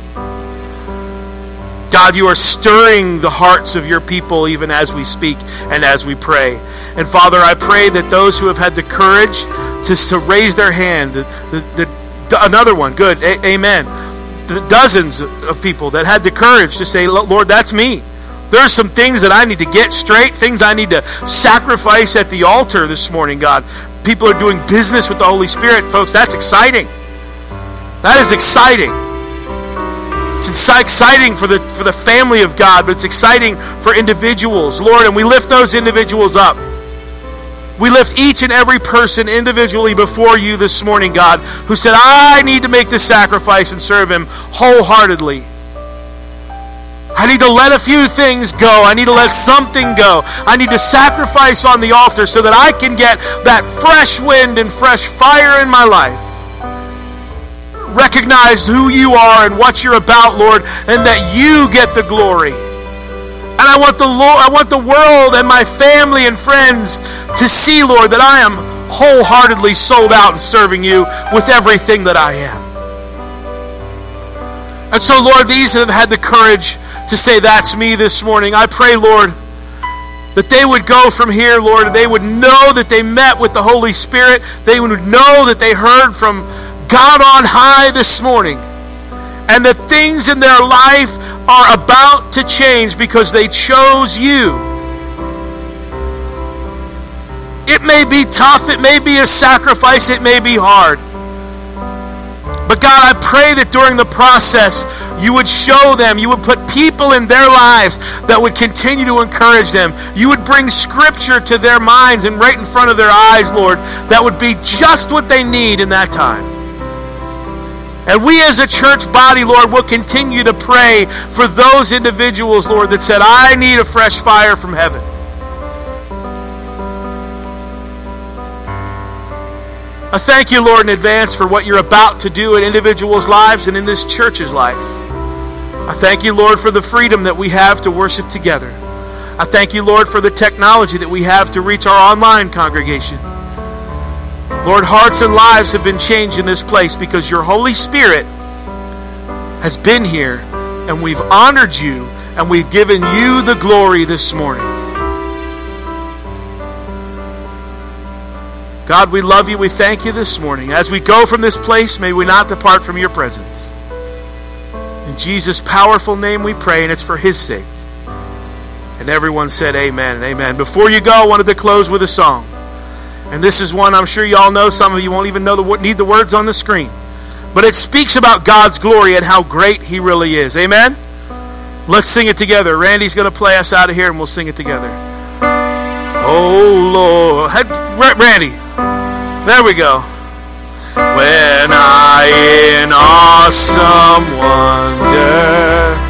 God, you are stirring the hearts of your people even as we speak and as we pray. And Father, I pray that those who have had the courage to, to raise their hand, the, the, the another one, good, A- amen. The dozens of people that had the courage to say, Lord, that's me. There are some things that I need to get straight, things I need to sacrifice at the altar this morning, God. People are doing business with the Holy Spirit, folks. That's exciting. That is exciting. It's exciting for the for the family of God, but it's exciting for individuals, Lord, and we lift those individuals up. We lift each and every person individually before you this morning, God, who said, I need to make this sacrifice and serve Him wholeheartedly. I need to let a few things go. I need to let something go. I need to sacrifice on the altar so that I can get that fresh wind and fresh fire in my life. Recognize who you are and what you're about, Lord, and that you get the glory. And I want the Lord, I want the world and my family and friends to see, Lord, that I am wholeheartedly sold out and serving you with everything that I am. And so, Lord, these have had the courage to say, That's me this morning. I pray, Lord, that they would go from here, Lord, they would know that they met with the Holy Spirit. They would know that they heard from God on high this morning. And that things in their life are about to change because they chose you. It may be tough, it may be a sacrifice, it may be hard. But God, I pray that during the process, you would show them, you would put people in their lives that would continue to encourage them. You would bring scripture to their minds and right in front of their eyes, Lord, that would be just what they need in that time. And we as a church body, Lord, will continue to pray for those individuals, Lord, that said, I need a fresh fire from heaven. I thank you, Lord, in advance for what you're about to do in individuals' lives and in this church's life. I thank you, Lord, for the freedom that we have to worship together. I thank you, Lord, for the technology that we have to reach our online congregation. Lord, hearts and lives have been changed in this place because your Holy Spirit has been here and we've honored you and we've given you the glory this morning. God, we love you. We thank you this morning. As we go from this place, may we not depart from your presence. In Jesus' powerful name we pray, and it's for his sake. And everyone said amen and amen. Before you go, I wanted to close with a song. And this is one I'm sure you all know. Some of you won't even know the, need the words on the screen. But it speaks about God's glory and how great he really is. Amen? Let's sing it together. Randy's going to play us out of here, and we'll sing it together. Oh, Lord. Randy. There we go. When I in awesome wonder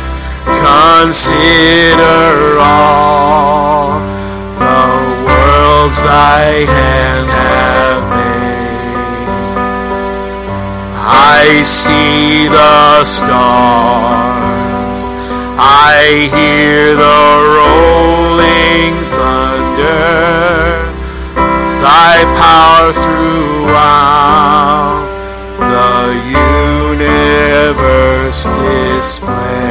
consider all worlds thy hand have made, I see the stars, I hear the rolling thunder. Thy power throughout the universe display.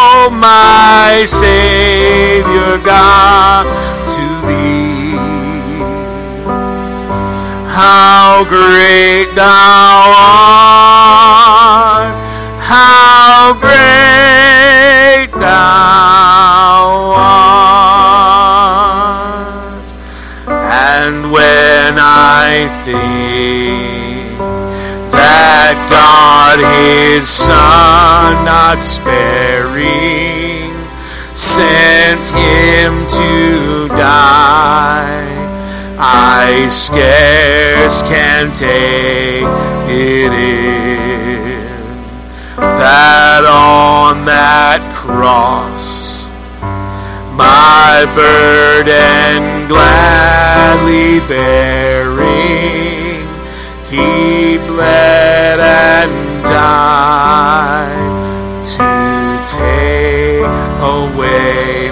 my Savior God, to thee. How great thou art. How great thou art. And when I think that God his Son not to die, I scarce can take it in. That on that cross my burden gladly bearing he bled and died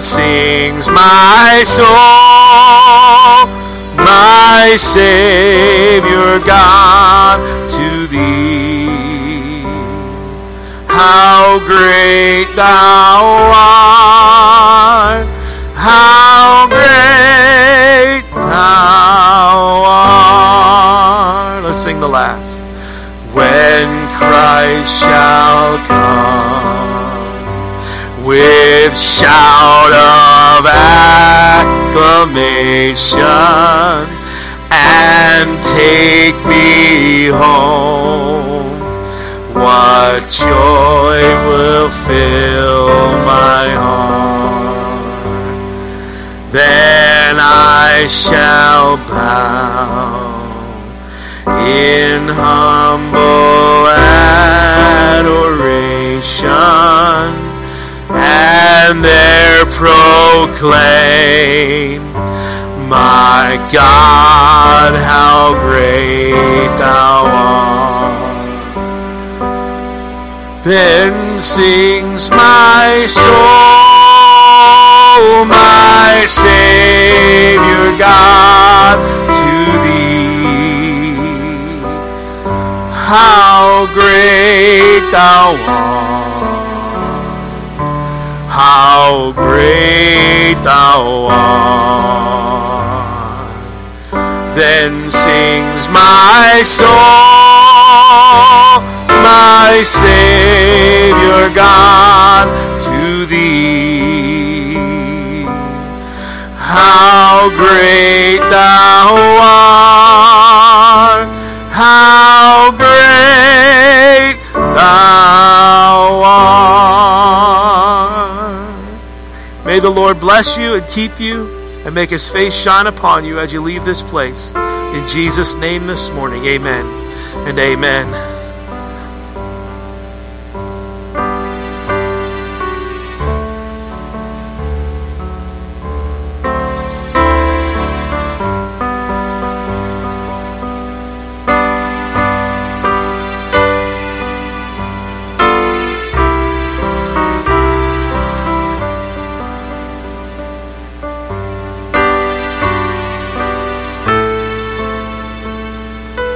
Sings my soul, my Savior God, to thee. How great thou art, how great thou art. Let's sing the last. When Christ shall come with shout of acclamation and take me home. What joy will fill my heart? Then I shall bow in humble adoration and there proclaim, My God, how great thou art. Then sings my soul, my Savior God, to thee. How great thou art how great thou art. Then sings my soul, my Savior God, to thee. How great thou art, the Lord bless you and keep you and make his face shine upon you as you leave this place. In Jesus' name this morning, amen and amen.